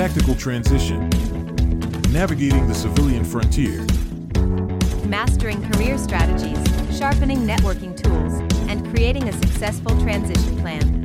tactical transition, navigating the civilian frontier, mastering career strategies, sharpening networking tools, and creating a successful transition plan.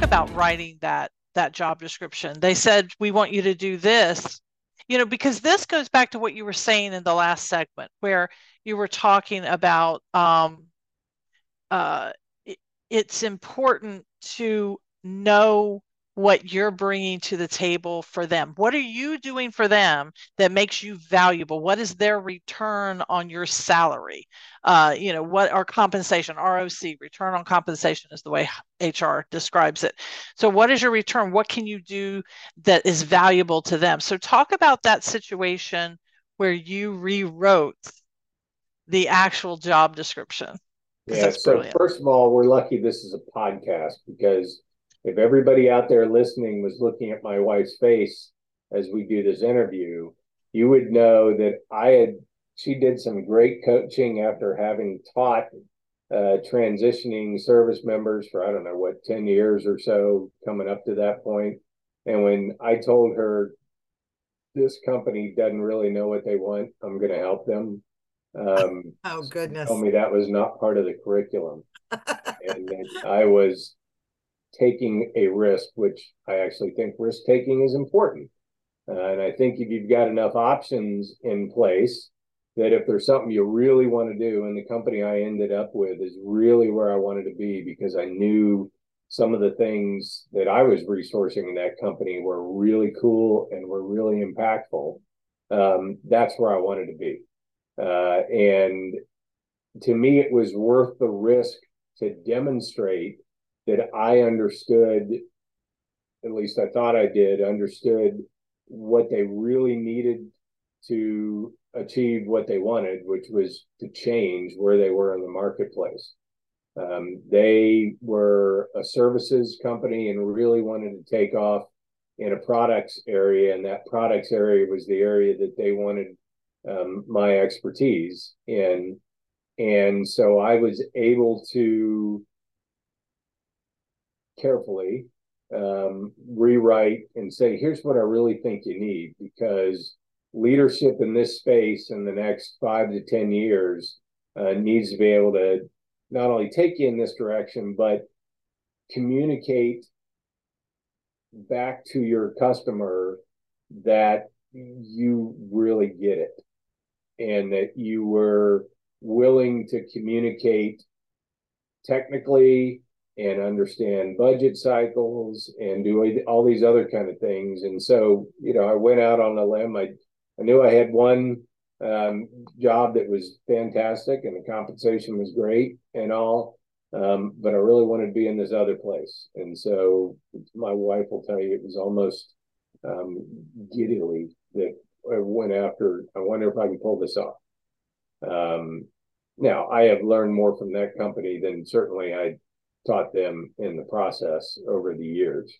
Talk about writing that that job description. They said we want you to do this. You know, because this goes back to what you were saying in the last segment where you were talking about um, uh, it, it's important to know what you're bringing to the table for them. What are you doing for them that makes you valuable? What is their return on your salary? Uh, you know, what are compensation, ROC, return on compensation is the way HR describes it. So, what is your return? What can you do that is valuable to them? So, talk about that situation where you rewrote the actual job description. Yeah. So, brilliant. first of all, we're lucky this is a podcast because if everybody out there listening was looking at my wife's face as we do this interview, you would know that I had she did some great coaching after having taught uh, transitioning service members for I don't know what ten years or so, coming up to that point. And when I told her this company doesn't really know what they want, I'm going to help them. Um, oh goodness! Told me that was not part of the curriculum, and I was taking a risk, which I actually think risk taking is important. Uh, and I think if you've got enough options in place, that if there's something you really want to do, and the company I ended up with is really where I wanted to be because I knew some of the things that I was resourcing in that company were really cool and were really impactful. Um, that's where I wanted to be. Uh, and to me, it was worth the risk to demonstrate that I understood, at least I thought I did, understood what they really needed to achieve what they wanted, which was to change where they were in the marketplace. Um, they were a services company and really wanted to take off in a products area, and that products area was the area that they wanted um, my expertise in. And so I was able to carefully, um, rewrite and say, here's what I really think you need because leadership in this space in the next five to 10 years uh, needs to be able to not only take you in this direction, but communicate back to your customer that you really get it and that you were willing to communicate technically and understand budget cycles and do all these other kind of things. And so, you know, I went out on a limb. I, I knew I had one um, job that was fantastic and the compensation was great and all. Um, but I really wanted to be in this other place. And so my wife will tell you it was almost um, giddily that I went after, I wonder if I can pull this off. Um, now, I have learned more from that company than certainly I taught them in the process over the years.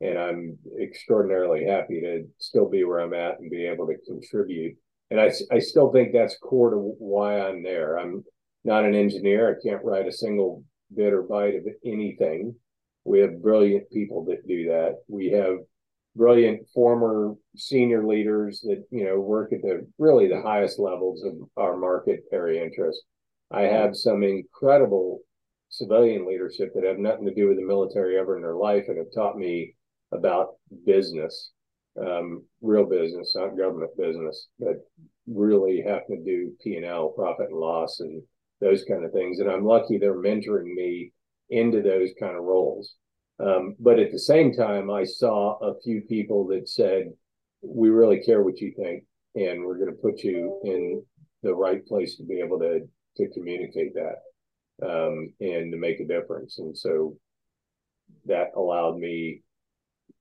And I'm extraordinarily happy to still be where I'm at and be able to contribute. And I, I still think that's core to why I'm there. I'm not an engineer. I can't write a single bit or byte of anything. We have brilliant people that do that. We have brilliant former senior leaders that you know work at the really the highest levels of our market area interest. I have some incredible civilian leadership that have nothing to do with the military ever in their life and have taught me about business, um, real business, not government business, but really having to do P and L, profit and loss, and those kind of things. And I'm lucky they're mentoring me into those kind of roles. Um, but at the same time, I saw a few people that said, "We really care what you think, and we're going to put you in the right place to be able to to communicate that." Um, and to make a difference. And so that allowed me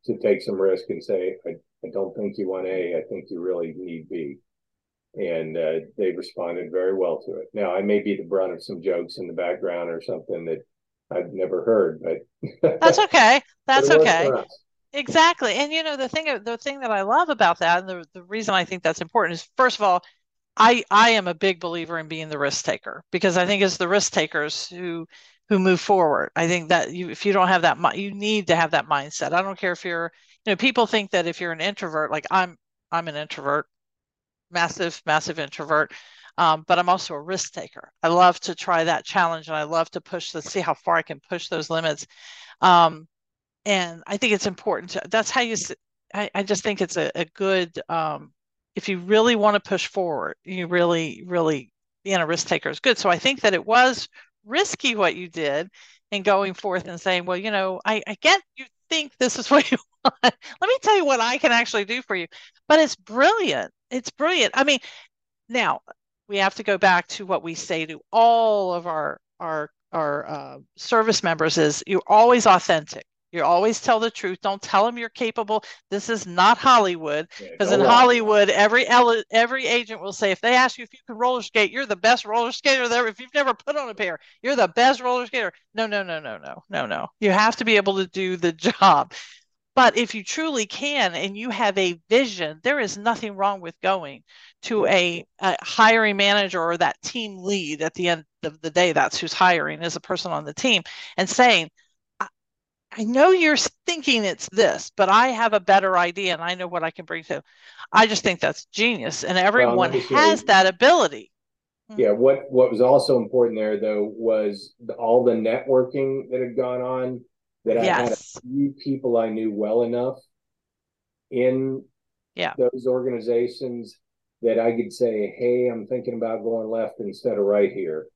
to take some risk and say, I, I don't think you want A, I think you really need B. and uh, they responded very well to it. Now, I may be the brunt of some jokes in the background or something that I've never heard, but that's okay. That's okay. Exactly. And you know, the thing the thing that I love about that and the, the reason I think that's important is first of all, I I am a big believer in being the risk taker because I think it's the risk takers who who move forward. I think that you if you don't have that you need to have that mindset. I don't care if you're you know people think that if you're an introvert like I'm I'm an introvert, massive massive introvert. Um, but I'm also a risk taker. I love to try that challenge and I love to push to see how far I can push those limits. Um, and I think it's important to that's how you I, I just think it's a, a good um, if you really want to push forward, you really, really being a risk taker is good. So I think that it was risky what you did in going forth and saying, well, you know, I, I get you think this is what you want. Let me tell you what I can actually do for you. But it's brilliant. It's brilliant. I mean, now we have to go back to what we say to all of our our our uh, service members is you're always authentic you always tell the truth. Don't tell them you're capable. This is not Hollywood, because yeah, in. Hollywood, every every agent will say if they ask you if you can roller skate, you're the best roller skater there. If you've never put on a pair, you're the best roller skater. No, no, no, no, no, no, no. You have to be able to do the job. But if you truly can and you have a vision, there is nothing wrong with going to a, a, hiring manager or that team lead at the end of the day. That's who's hiring as a person on the team and saying, I know you're thinking it's this, but I have a better idea and I know what I can bring to. I just think that's genius, and everyone well, has that ability. Hmm. Yeah. What What was also important there, though, was the, all the networking that had gone on. That I had a few people I knew well enough in yeah. those organizations that I could say, "Hey, I'm thinking about going left instead of right here."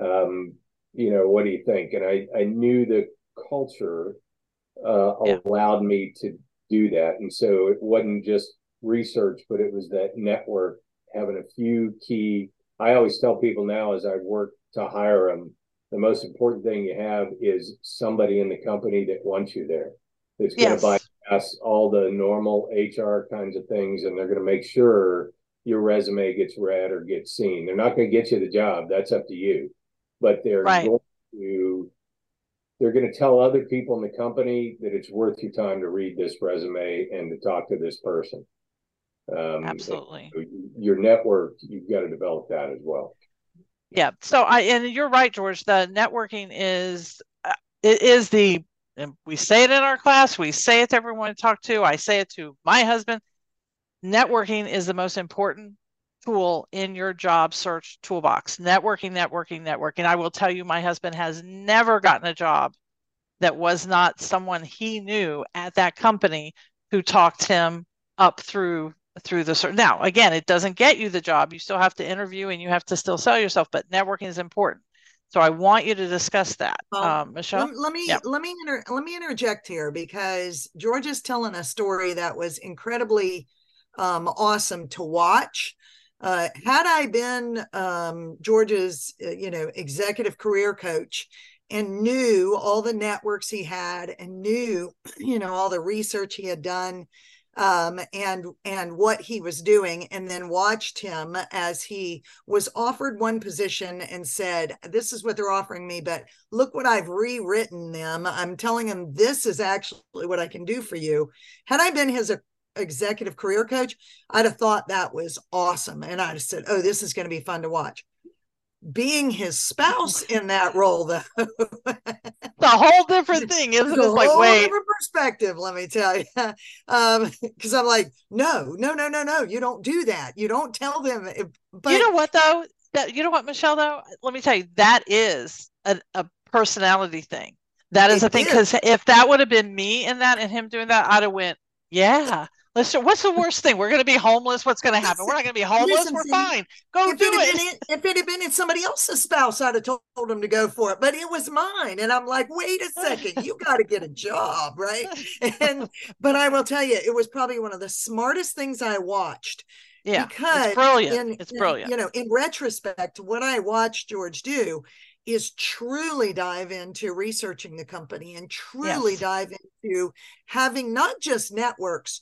Um, you know, what do you think? And I I knew the culture uh, yeah. allowed me to do that. And so it wasn't just research, but it was that network having a few key. I always tell people now as I work to hire them, the most important thing you have is somebody in the company that wants you there. That's going to bypass all the normal HR kinds of things, and they're going to make sure your resume gets read or gets seen. They're not going to get you the job. That's up to you. But they're right. going to they're going to tell other people in the company that it's worth your time to read this resume and to talk to this person. Um, Absolutely. Your network, you've got to develop that as well. Yeah. So I and you're right, George. The networking is uh, it is the and we say it in our class. We say it to everyone to talk to. I say it to my husband. Networking is the most important tool in your job search toolbox. Networking, networking, networking. I will tell you, my husband has never gotten a job that was not someone he knew at that company who talked him up through through the search. Now, again, it doesn't get you the job. You still have to interview and you have to still sell yourself, but networking is important. So I want you to discuss that, well, um, Michelle. Let, me yep. let me inter- let me interject here because George is telling a story that was incredibly um, awesome to watch. Uh, had I been um, George's, uh, you know, executive career coach and knew all the networks he had and knew, you know, all the research he had done um, and and what he was doing, and then watched him as he was offered one position and said, "This is what they're offering me, but look what I've rewritten them. I'm telling him this is actually what I can do for you." Had I been his executive career coach, I'd have thought that was awesome. And I'd have said, oh, this is going to be fun to watch. Being his spouse in that role, though, the whole different thing, isn't it? It's like, wait, different perspective. Let me tell you, um, because I'm like, no, no, no, no, no, you don't do that. You don't tell them. But you know what though? That you know what, Michelle? Though, let me tell you, that is a, a personality thing. That is a thing because if that would have been me in that and him doing that, I'd have went, yeah, Listen, what's the worst thing? We're going to be homeless. What's going to happen? We're not going to be homeless. Listen, We're fine. Go do it. If it had been somebody else's spouse, I'd have told him to go for it. But it was mine, and I'm like, wait a second, you got to get a job, right? And but I will tell you, it was probably one of the smartest things I watched. Yeah, because it's brilliant. In, it's brilliant. You know, in retrospect, what I watched George do is truly dive into researching the company and truly yes. dive into having not just networks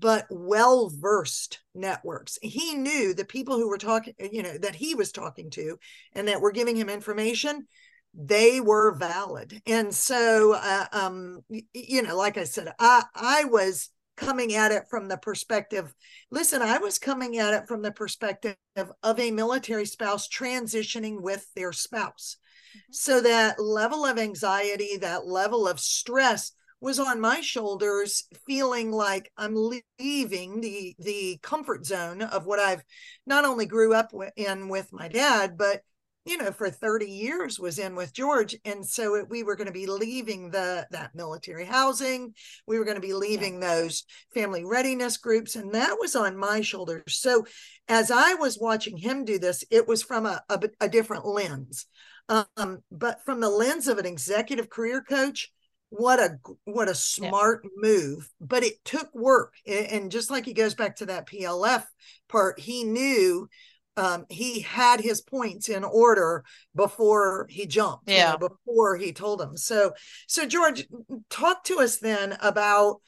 but well versed networks. He knew the people who were talking, you know, that he was talking to and that were giving him information, they were valid. And so, uh, um, you know, like I said, I, I was coming at it from the perspective listen i was coming at it from the perspective of a military spouse transitioning with their spouse mm-hmm. so that level of anxiety that level of stress was on my shoulders feeling like i'm leaving the the comfort zone of what i've not only grew up in with my dad but you know for 30 years was in with george. And so it, we were going to be leaving the that military housing. We were going to be leaving yeah. those family readiness groups. And that was on my shoulders. So as i was watching him do this it was from a, a, a different lens. Um, but from the lens of an executive career coach what a what a smart yeah. move but it took work and just like he goes back to that plf part he knew um, he had his points in order before he jumped yeah you know, before he told him. So so george talk to us then about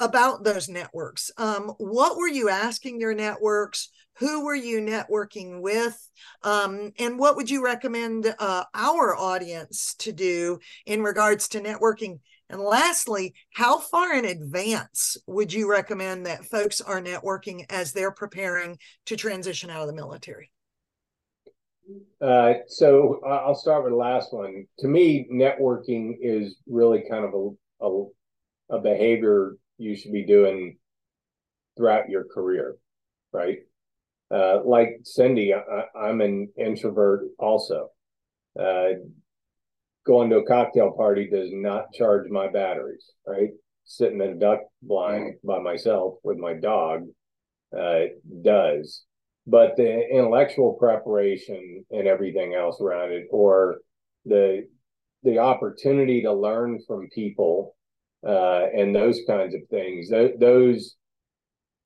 about those networks. Um, what were you asking your networks who were you networking with um, and what would you recommend uh, our audience to do in regards to networking and lastly, how far in advance would you recommend that folks are networking as they're preparing to transition out of the military? Uh, so I'll start with the last one. To me, networking is really kind of a, a, a behavior you should be doing throughout your career, right? Uh, like Cindy, I, am an introvert also. Uh, going to a cocktail party does not charge my batteries, right? Sitting in a duck blind by myself with my dog uh, does. But the intellectual preparation and everything else around it, or the the opportunity to learn from people uh, and those kinds of things, th- those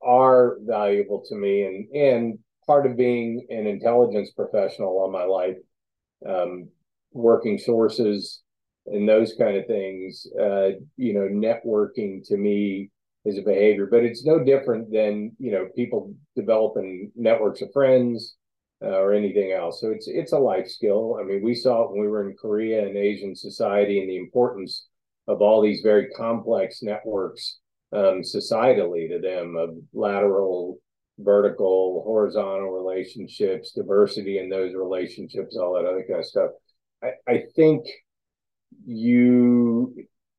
are valuable to me. And and part of being an intelligence professional all my life, um, working sources and those kind of things. Uh, you know, networking to me is a behavior, but it's no different than you know people developing networks of friends uh, or anything else. So it's it's a life skill. I mean, we saw it when we were in Korea and Asian society and the importance of all these very complex networks um, societally to them of lateral vertical horizontal relationships diversity in those relationships all that other kind of stuff. I, I think you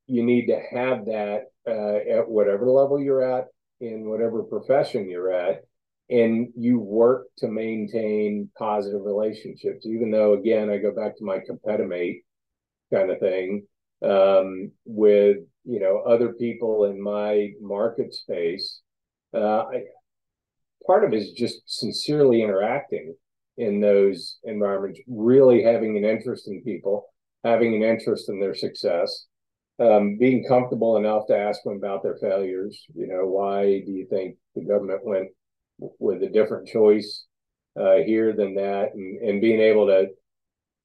you need to have that uh, at whatever level you're at in whatever profession you're at and you work to maintain positive relationships. Even though again i go back to my competitive kind of thing um, with you know other people in my market space uh, I, part of it is just sincerely interacting in those environments, really having an interest in people, having an interest in their success, um, being comfortable enough to ask them about their failures. You know, why do you think the government went with a different choice uh, here than that? And, and being able to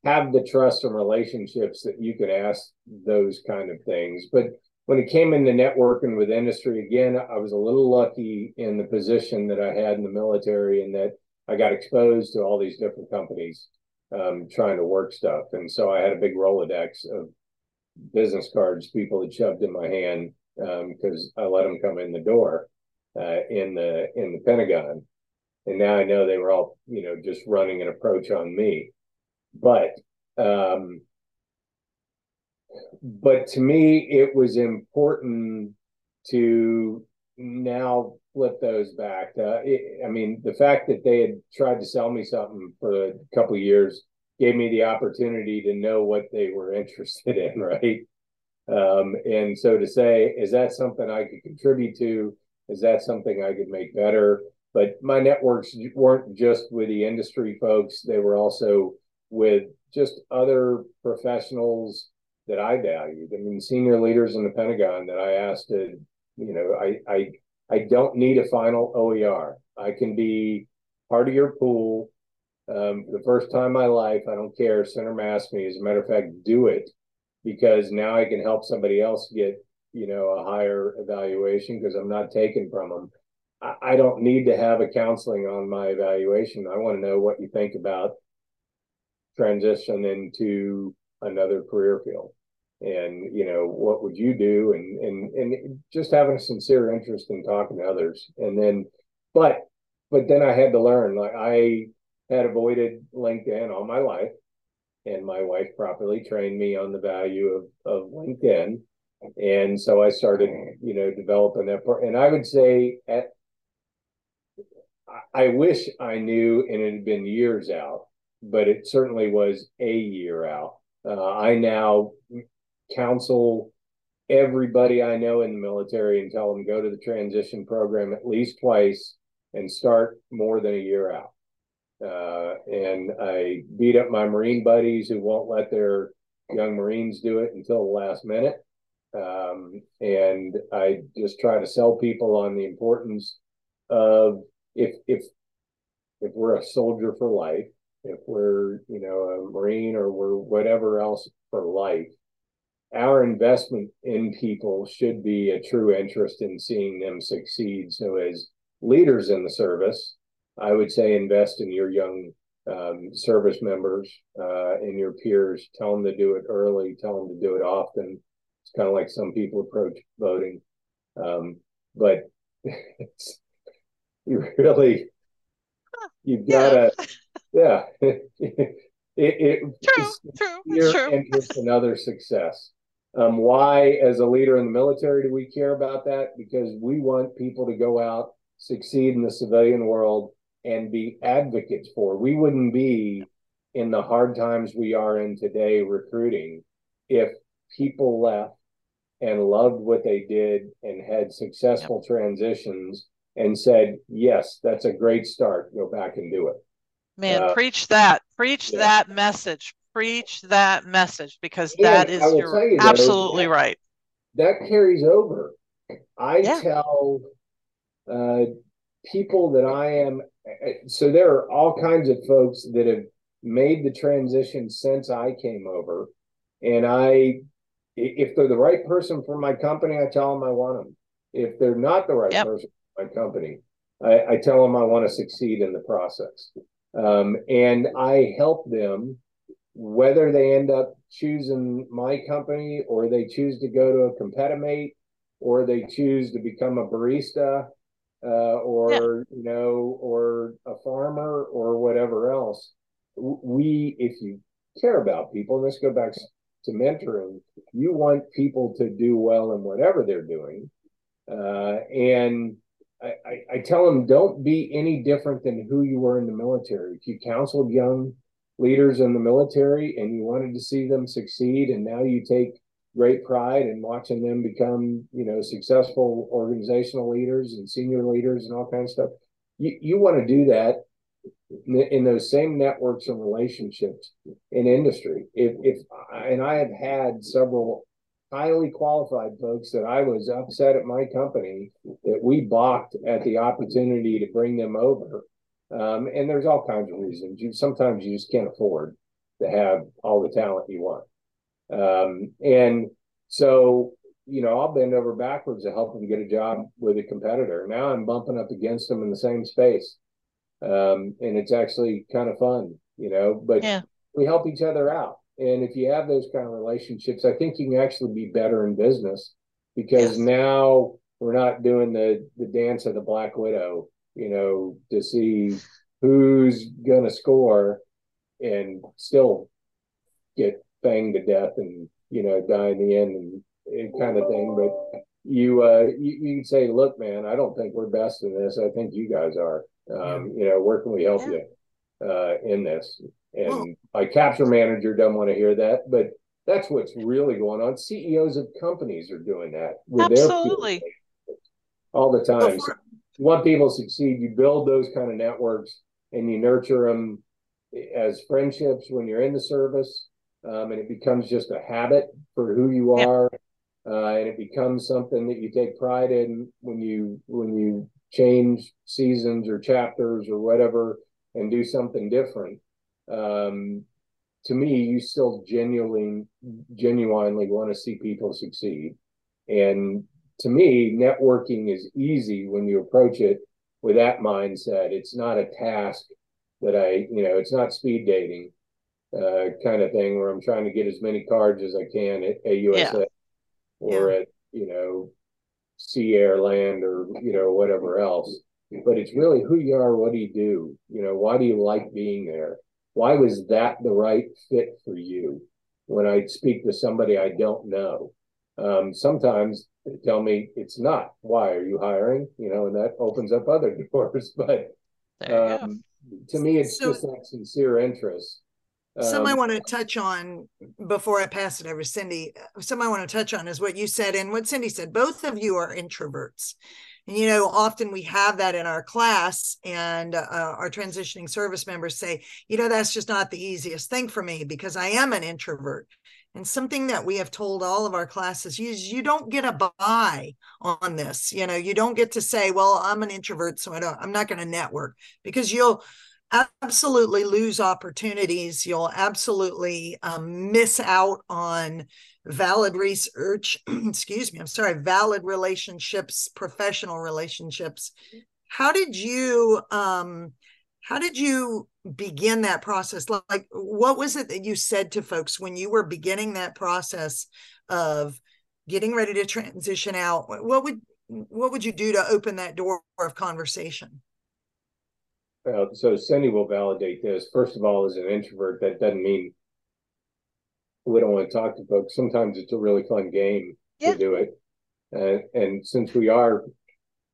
have the trust and relationships that you can ask those kind of things. But when it came into networking with industry, again, I was a little lucky in the position that I had in the military and that I got exposed to all these different companies um, trying to work stuff. And so I had a big Rolodex of business cards people had shoved in my hand because um, I let them come in the door uh, in the in the Pentagon. And now I know they were all, you know, just running an approach on me. But um, but to me, it was important to now flip those back. Uh, it, I mean, the fact that they had tried to sell me something for a couple years gave me the opportunity to know what they were interested in, right? Um, and so to say, is that something I could contribute to? Is that something I could make better? But my networks weren't just with the industry folks; they were also with just other professionals that I valued. I mean, senior leaders in the Pentagon that I asked to, you know, I I I don't need a final OER. I can be part of your pool. Um, the first time in my life, I don't care. Center mass me. As a matter of fact, do it because now I can help somebody else get you know, a higher evaluation because I'm not taking from them. I, I don't need to have a counseling on my evaluation. I want to know what you think about transition into another career field. And you know what would you do? And and and just having a sincere interest in talking to others. And then but but then i had to learn like i had avoided linkedin all my life. And my wife properly trained me on the value of of linkedin. And so i started you know developing that part. And i would say at i wish i knew and it had been years out but it certainly was a year out uh, I now counsel everybody I know in the military and tell them go to the transition program at least twice and start more than a year out. Uh, and I beat up my Marine buddies who won't let their young Marines do it until the last minute. Um, and I just try to sell people on the importance of if if if we're a soldier for life, if we're you know a Marine or we're whatever else for life, our investment in people should be a true interest in seeing them succeed. So, as leaders in the service, I would say invest in your young um, service members uh, and your peers. Tell them to do it early. Tell them to do it often. It's kind of like some people approach voting, um, but you really you've got to yeah. it, it, true, true, true. interest in other success. Um, why, as a leader in the military, do we care about that? Because we want people to go out, succeed in the civilian world, and be advocates for. We wouldn't be in the hard times we are in today recruiting if people left and loved what they did and had successful yep. transitions and said, yes, that's a great start. Go back and do it. Man, uh, preach that. Preach yeah. that message preach that message because that is you're you, absolutely right. That carries over. I yeah. tell uh, people that I am. So there are all kinds of folks that have made the transition since I came over, and I, if they're the right person for my company, I tell them I want them. If they're not the right yep. person for my company, I, I, tell them I want to succeed in the process. Um, and I help them whether they end up choosing my company or they choose to go to a competitor or they choose to become a barista uh, or yeah. you know or a farmer or whatever else we if you care about people and let's go back to mentoring you want people to do well in whatever they're doing uh, and I, I, tell them don't be any different than who you were in the military. If you counseled young leaders in the military and you wanted to see them succeed and now you take great pride in watching them become you know successful organizational leaders and senior leaders and all kinds of stuff you, you want to do that in those same networks and relationships in industry. If if and i have had several highly qualified folks that i was upset at my company that we balked at the opportunity to bring them over um, and there's all kinds of reasons. You sometimes you just can't afford to have all the talent you want. Um, and so, you know, I'll bend over backwards to help them get a job with a competitor. Now I'm bumping up against them in the same space. Um, and it's actually kind of fun, you know, but yeah. we help each other out. And if you have those kind of relationships, I think you can actually be better in business because yes. now we're not doing the the dance of the black widow you know, to see who's going to score and still get banged to death and, you know, die in the end and, and kind of thing. But you, uh, you, you say, look, man, I don't think we're best in this. I think you guys are. Um, you know, where can we help yeah. you uh, in this? And well, my capture manager doesn't want to hear that, but that's what's really going on. CEOs of companies are doing that with absolutely. their all the time. So you want people to succeed, you build those kind of networks and you nurture them as friendships when you're in the service. Um, and it becomes just a habit for who you are. Uh, and it becomes something that you take pride in when you when you change seasons or chapters or whatever and do something different. Um, to me, you still genuinely genuinely want to see people succeed. And to me, networking is easy when you approach it with that mindset. It's not a task that I, you know, it's not speed dating uh, kind of thing where I'm trying to get as many cards as I can at AUSA yeah. or yeah. at, you know, Sea Air Land or, you know, whatever else. But it's really who you are, what do you do? You know, why do you like being there? Why was that the right fit for you? When I speak to somebody I don't know, um, sometimes they tell me it's not. Why are you hiring? You know, and that opens up other doors. But um, to me, it's so, just that sincere interest. Some I um, want to touch on before I pass it over Cindy. Some I want to touch on is what you said and what Cindy said. Both of you are introverts. And, you know, often we have that in our class, and uh, our transitioning service members say, you know, that's just not the easiest thing for me because I am an introvert. And something that we have told all of our classes is you don't get a buy on this. You know, you don't get to say, well, I'm an introvert, so I don't, I'm not going to network because you'll absolutely lose opportunities. You'll absolutely um, miss out on valid research, excuse me, I'm sorry, valid relationships, professional relationships. How did you um how did you begin that process? Like what was it that you said to folks when you were beginning that process of getting ready to transition out? What would what would you do to open that door of conversation? Well, so Cindy will validate this. First of all, as an introvert, that doesn't mean we don't want to talk to folks. Sometimes it's a really fun game yeah. to do it. And, and since we are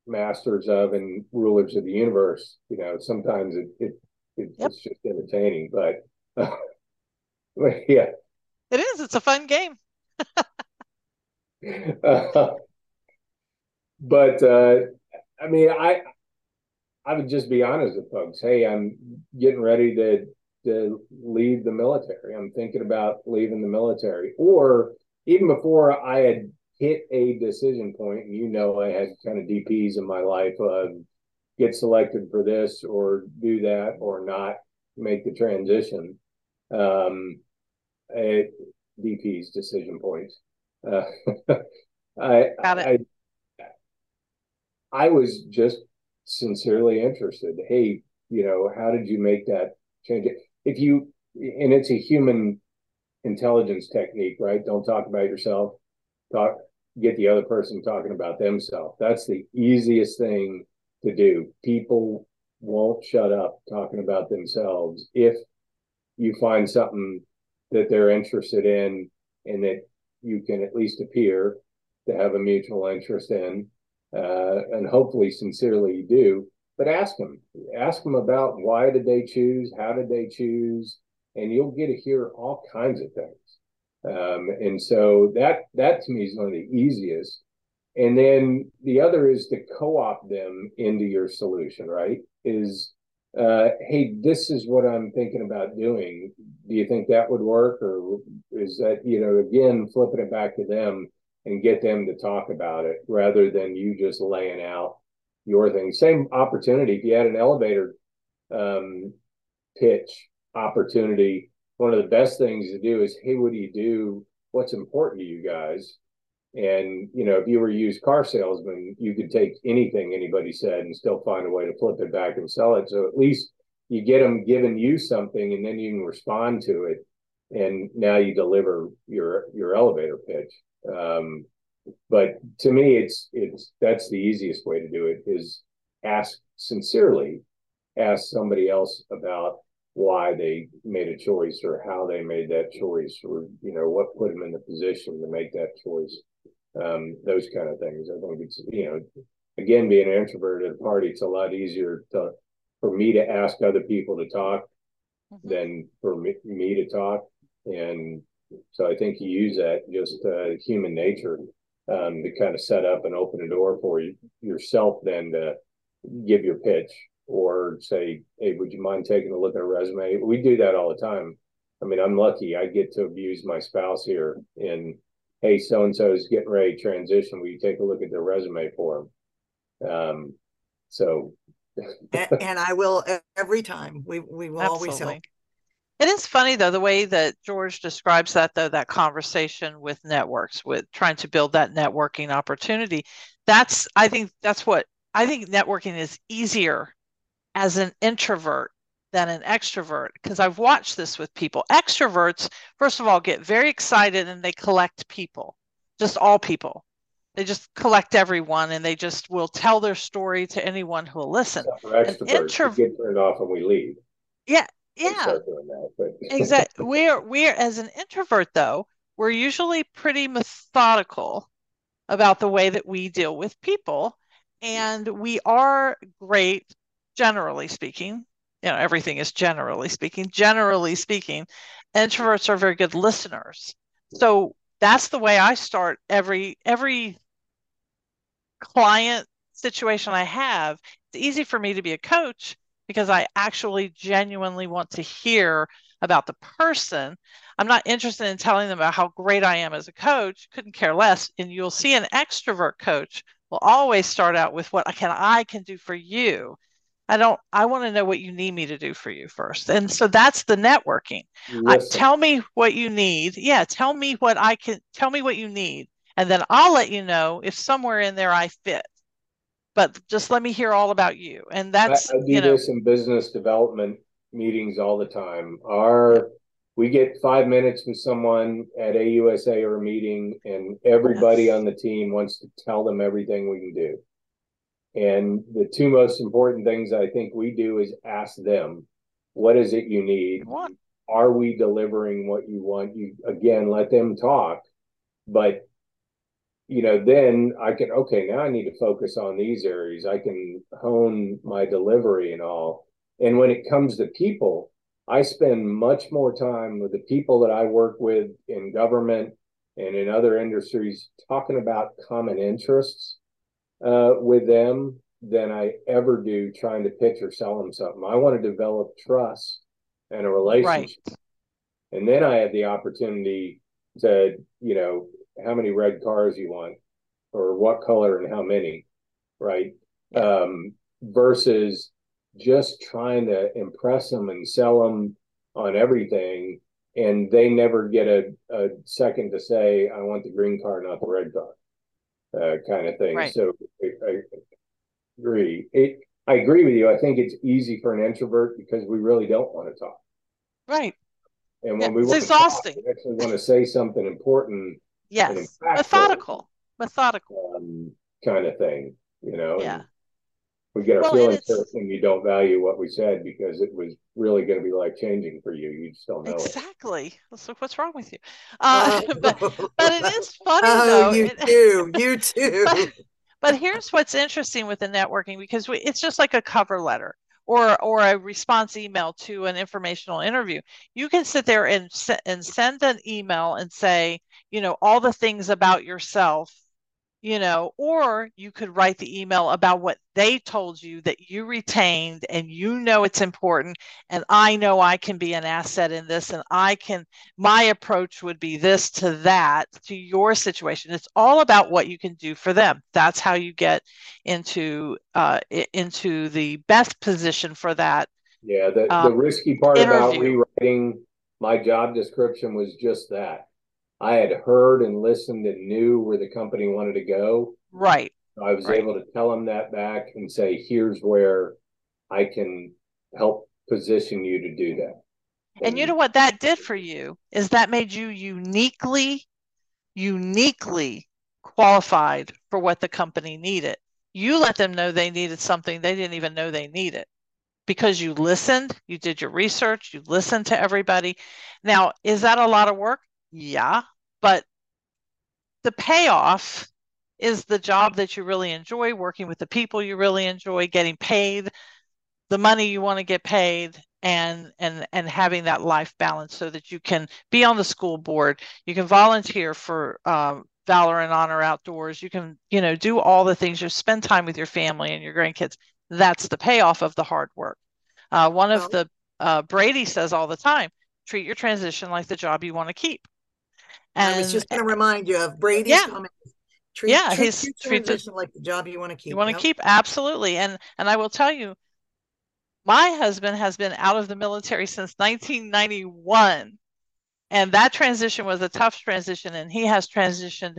masters of and rulers of the universe, you know, sometimes it, it, it yep. it's just entertaining, but, uh, but yeah. It is. It's a fun game. uh, but uh, I mean, I I would just be honest with folks. Hey, I'm getting ready to to leave the military. I'm thinking about leaving the military. Or even before I had hit a decision point, you know, I had kind of DPs in my life of get selected for this or do that or not make the transition. Um, DPs decision points. Uh, I, I, I was just sincerely interested. Hey, you know, how did you make that change? if you and it's a human intelligence technique, right? Don't talk about yourself. Talk get the other person talking about themselves. That's the easiest thing to do. People won't shut up talking about themselves if you find something that they're interested in and that you can at least appear to have a mutual interest in uh, and hopefully sincerely you do but ask them, ask them about why did they choose, how did they choose, and you'll get to hear all kinds of things. Um, and so that that to me is one of the easiest. And then the other is to co-opt them into your solution, right? Is uh, hey, this is what I'm thinking about doing. Do you think that would work, or is that you know again flipping it back to them and get them to talk about it rather than you just laying out your thing. Same opportunity. If you had an elevator um, pitch opportunity, one of the best things to do is, hey, what do you do? What's important to you guys? And you know, if you were a used car salesman, you could take anything anybody said and still find a way to flip it back and sell it. So at least you get them giving you something, and then you can respond to it. And now you deliver your your elevator pitch. Um, but to me it's it's that's the easiest way to do it is ask sincerely ask somebody else about why they made a choice or how they made that choice or you know what put them in the position to make that choice. Um, those kind of things. I think it's you know again being an introvert at a party it's a lot easier to for me to ask other people to talk mm-hmm. than for me, me to talk. And so i think you use that just uh, human nature um, to kind of set up and open a door for you yourself then to give your pitch or say, hey, would you mind taking a look at a resume? We do that all the time. I mean, I'm lucky I get to abuse my spouse here and hey, so and so is getting ready to transition. Will you take a look at their resume for them? Um, so and, and, I will every time. We we will Absolutely. always help. It is funny though the way that George describes that though that conversation with networks with trying to build that networking opportunity. That's I think that's what I think networking is easier as an introvert than an extrovert because I've watched this with people. Extroverts first of all get very excited and they collect people. Just all people. They just collect everyone and they just will tell their story to anyone who will listen. For extroverts, intro- we get turned off and we leave. Yeah, start doing that, but- exactly we're we're as an introvert though we're usually pretty methodical about the way that we deal with people and we are great generally speaking you know everything is generally speaking generally speaking introverts are very good listeners. So that's the way i start every every client situation i have. It's easy for me to be a coach because I actually genuinely want to hear about the person. I'm not interested in telling them about how great I am as a coach, couldn't care less. And you'll see an extrovert coach will always start out with what can I can do for you. I don't I want to know what you need me to do for you first. And so that's the networking. I, tell me what you need. Yeah, tell me what I can tell me what you need. And then I'll let you know if somewhere in there I fit. But just let me hear all about you. And that's I do you know this in business development meetings all the time. Our we get five minutes with someone at AUSA or a meeting, and everybody Yes. on the team wants to tell them everything we can do. And the two most important things I think we do is ask them, what is it you need? Are we delivering what you want? You again let them talk, but you know, then I can okay, now I need to focus on these areas. I can hone my delivery and all. And when it comes to people, I spend much more time with the people that I work with in government and in other industries talking about common interests uh, with them than I ever do trying to pitch or sell them something. I want to develop trust and a relationship. Right. And then I have the opportunity to, you know, how many red cars you want or what color and how many, right? Um, versus just trying to impress them and sell them on everything. And they never get a, a second to say, I want the green car, not the red car, uh, kind of thing. Right. So I, I agree. It, I agree with you. I think it's easy for an introvert because we really don't want to talk. Right. And Yeah, when we it's want to talk, we actually want to say something important, Yes. Methodical. Methodical. um, kind of thing, you know? and Yeah. We get our Well, and feelings hurt when you don't value what we said because it was really going to be life changing for you. You just don't know it. Exactly. So what's wrong with you? Uh, Oh. but but it is funny oh, though. you It- too. You too. but, but here's what's interesting with the networking because we, it's just like a cover letter or or a response email to an informational interview. You can sit there and and send an email and say, you know, all the things about yourself, you know, or you could write the email about what they told you that you retained and you know it's important and I know I can be an asset in this and I can my approach would be this to that to your situation. It's all about what you can do for them. That's how you get into uh, into the best position for that. Yeah, the, the Um, risky part about rewriting my job description was just that. I had heard and listened and knew where the company wanted to go. Right. I was Right. able to tell them that back and say, here's where I can help position you to do that. And you know what that did for you is that made you uniquely, uniquely qualified for what the company needed. You let them know they needed something they didn't even know they needed because you listened, you did your research, you listened to everybody. Now, is that a lot of work? Yeah, but the payoff is the job that you really enjoy, working with the people you really enjoy, getting paid the money you want to get paid and and and having that life balance so that you can be on the school board. You can volunteer for um, valor and honor outdoors. You can you know do all the things. You spend time with your family and your grandkids. That's the payoff of the hard work. Uh, one of the uh, brady says all the time treat your transition like the job you want to keep I was just going to remind you of Brady's Yeah. comment. Treat, Yeah, treat his- your treat the- transition like the job you want to keep. you want to Yep. keep absolutely and and i will tell you my husband has been out of the military since 1991. And that transition was a tough transition, and he has transitioned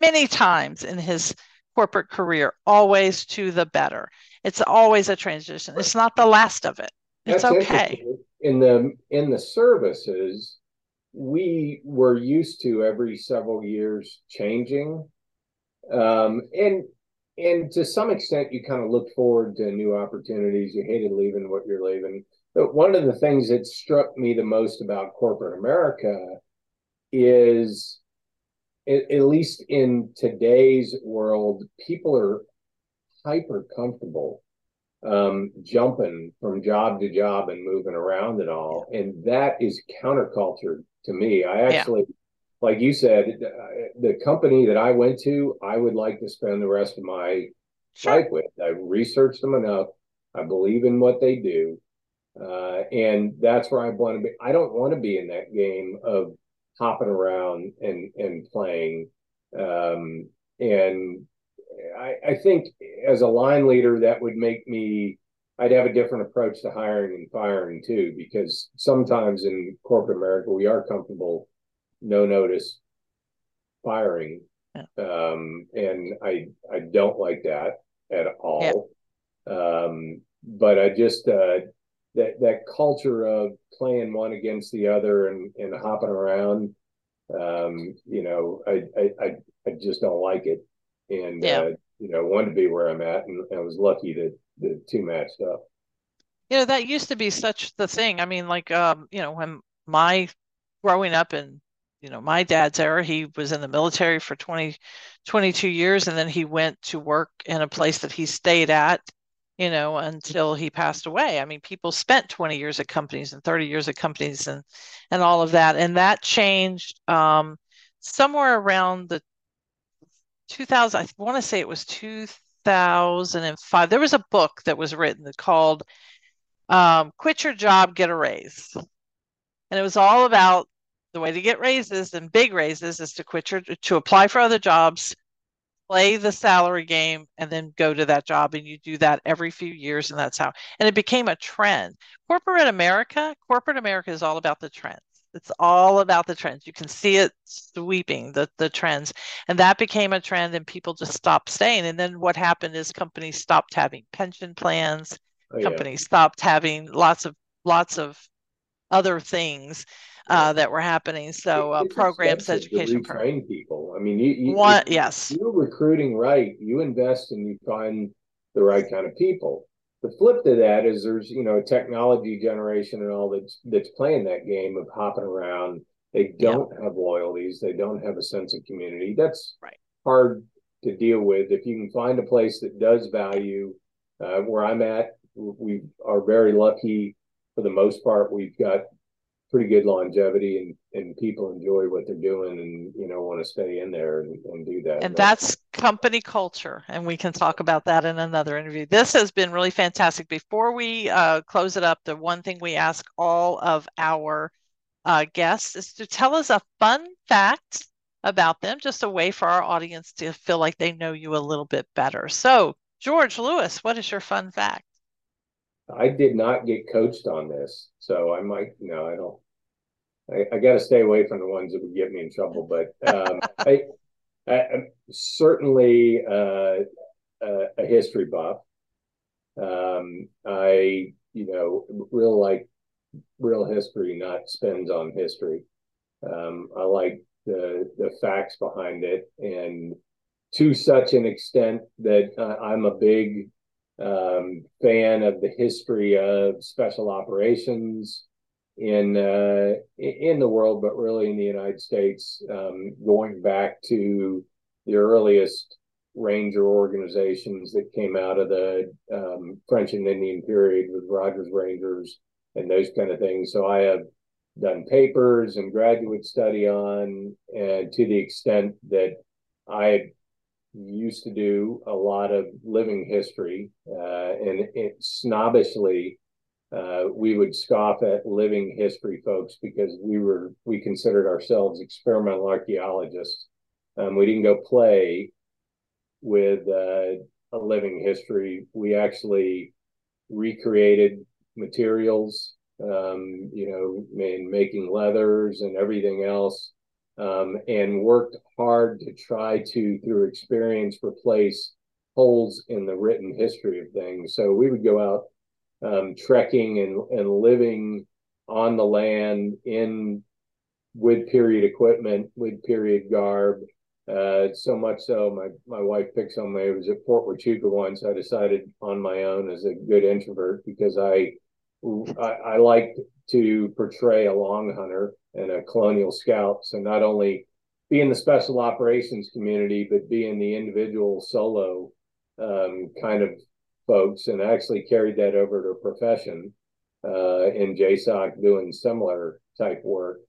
many times in his corporate career, always to the better. It's always a transition. It's not the last of it. It's That's okay. In the in the services, we were used to every several years changing. Um, and and to some extent you kind of look forward to new opportunities. You hated leaving what you're leaving. But one of the things that struck me the most about corporate America is at, least in today's world, people are hyper comfortable um, jumping from job to job and moving around and all. And that is counterculture to me. I actually, yeah. like you said, the company that I went to, I would like to spend the rest of my sure. life with. I researched them enough. I believe in what they do. Uh, and that's where I want to be. I don't want to be in that game of hopping around and and playing. Um, and I, I think as a line leader, that would make me. I'd have a different approach to hiring and firing too, because sometimes in corporate America we are comfortable, no notice, firing, yeah. um, and I I don't like that at all. Yeah. Um, but I just uh, that that culture of playing one against the other and and hopping around um, you know I, I i just don't like it and yeah. uh, you know wanted to be where i'm at and i was lucky that the two matched up you know that used to be such the thing i mean like um you know when my growing up in you know my dad's era he was in the military for 20 22 years and then he went to work in a place that he stayed at you know, until he passed away. I mean, people spent 20 years at companies and 30 years at companies and and all of that. And that changed um, somewhere around the 2000, I want to say it was 2005. There was a book that was written called um, Quit Your Job, Get a Raise. And it was all about the way to get raises and big raises is to quit your to apply for other jobs play the salary game and then go to that job and you do that every few years and that's how and it became a trend corporate america corporate america is all about the trends it's all about the trends you can see it sweeping the, the trends and that became a trend and people just stopped staying and then what happened is companies stopped having pension plans oh, yeah. companies stopped having lots of lots of other things uh, that were happening. So uh, programs, education, train people. I mean, you, you One, yes, you're recruiting right. You invest and you find the right kind of people. The flip to that is there's you know a technology generation and all that's that's playing that game of hopping around. They don't have loyalties. They don't have a sense of community. That's right. hard to deal with. If you can find a place that does value uh, where I'm at, we are very lucky for the most part. We've got pretty good longevity and, and people enjoy what they're doing and you know want to stay in there and, and do that and that's company culture and we can talk about that in another interview this has been really fantastic before we uh, close it up the one thing we ask all of our uh, guests is to tell us a fun fact about them just a way for our audience to feel like they know you a little bit better so george lewis what is your fun fact I did not get coached on this, so I might. No, I don't. I, I got to stay away from the ones that would get me in trouble. But um, I, I, am certainly uh, a, a, history buff. Um, I, you know, real like real history, not spins on history. Um, I like the the facts behind it, and to such an extent that uh, I'm a big um, fan of the history of special operations in uh, in the world, but really in the United States, um, going back to the earliest ranger organizations that came out of the um, French and Indian period with Rogers Rangers and those kind of things. So I have done papers and graduate study on, and to the extent that I used to do a lot of living history, uh, and it, snobbishly, uh, we would scoff at living history folks because we were we considered ourselves experimental archaeologists. Um, we didn't go play with uh, a living history. We actually recreated materials, um, you know, in making leathers and everything else, um, and worked hard to try to, through experience, replace holes in the written history of things. So we would go out um, trekking and, and living on the land in with period equipment, with period garb. Uh, so much so, my my wife picks on me. I was at Fort Huachuca once. I decided on my own as a good introvert because I I, I like to portray a long hunter and a colonial scout. So not only be in the special operations community, but be in the individual solo um, kind of folks, and actually carried that over to a profession uh, in JSOC doing similar type work.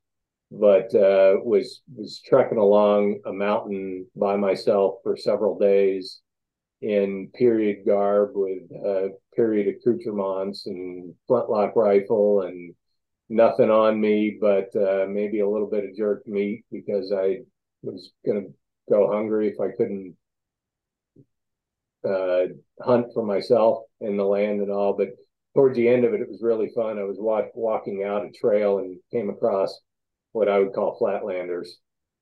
But uh, was was trekking along a mountain by myself for several days in period garb with uh, period accoutrements and flintlock rifle and nothing on me but uh, maybe a little bit of jerk meat because I was going to go hungry if I couldn't uh, hunt for myself in the land and all. But towards the end of it, it was really fun. I was walk, walking out a trail and came across what I would call flatlanders,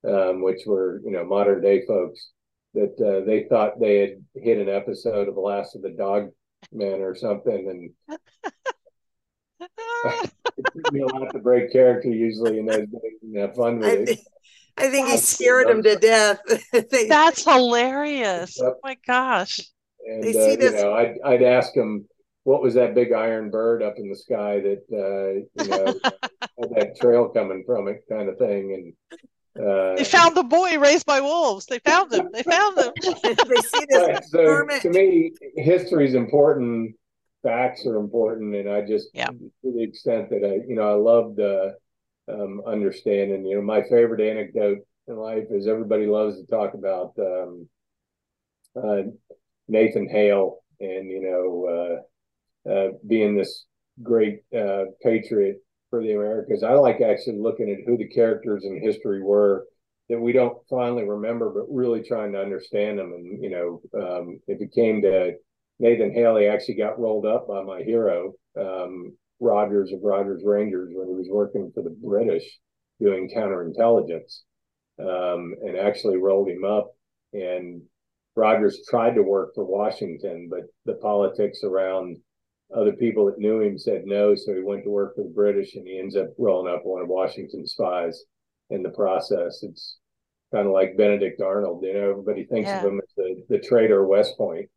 um, which were you know modern day folks that uh, they thought they had hit an episode of the Last of the Dog Men or something, and it took me a lot to break character usually in those days and have fun with I it. Think, I think he scared him to death. They- That's hilarious. Oh my gosh. And They uh, see you this- know, I'd I'd ask him what was that big iron bird up in the sky that uh, you know had that trail coming from it, kind of thing. And uh, They found the boy raised by wolves. They found him. They found him. they see this right, so hermit. to me, history is important. Facts are important, and I just Yeah. to the extent that I, you know, I love the um, understanding. You know, my favorite anecdote in life is everybody loves to talk about um, uh, Nathan Hale and you know uh, uh, being this great uh, patriot for the Americas. I like actually looking at who the characters in history were that we don't finally remember, but really trying to understand them. And you know, um, if it came to Nathan Haley, actually got rolled up by my hero, um, Rogers of Rogers Rangers, when he was working for the British doing counterintelligence, um, and actually rolled him up. And Rogers tried to work for Washington, but the politics around other people that knew him said no, so he went to work for the British, and he ends up rolling up one of Washington's spies in the process. It's kind of like Benedict Arnold. You know, everybody thinks Yeah. of him as the, the traitor West Point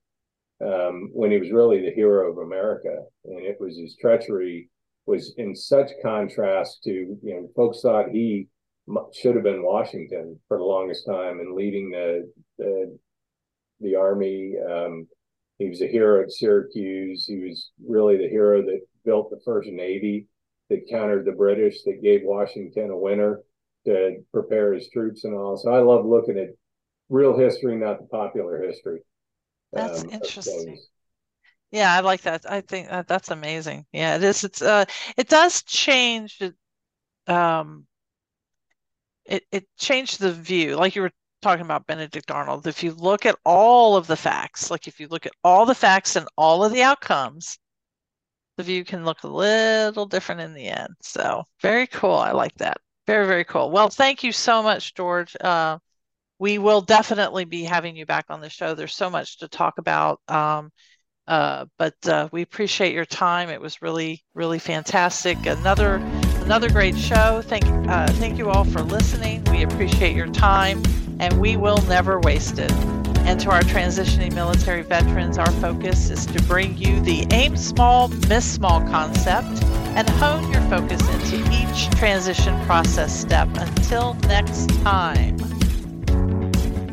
um, when he was really the hero of America. And it was his treachery was in such contrast to, you know, folks thought he should have been Washington for the longest time and leading the, the, the army. Um, he was a hero at Syracuse. He was really the hero that built the first navy that countered the British, that gave Washington a winner to prepare his troops and all. So I love looking at real history, not the popular history. That's um, interesting. Yeah, I like that. I think that that's amazing. Yeah, it is. It's uh, it does change. Um, it it changed the view, like you were talking about Benedict Arnold. If you look at all of the facts, like if you look at all the facts and all of the outcomes, the view can look a little different in the end. So very cool. I like that. Very, very cool. Well, thank you so much, George. Uh, we will definitely be having you back on the show. There's so much to talk about. Um, uh, but uh, we appreciate your time. It was really, really fantastic. Another, another great show. Thank, uh, thank you all for listening. We appreciate your time, and we will never waste it. And to our transitioning military veterans, our focus is to bring you the aim small, miss small concept and hone your focus into each transition process step. Until next time.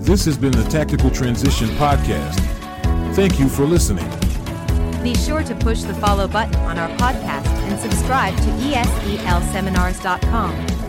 This has been the Tactical Transition Podcast. Thank you for listening. Be sure to push the follow button on our podcast and subscribe to ESELseminars.com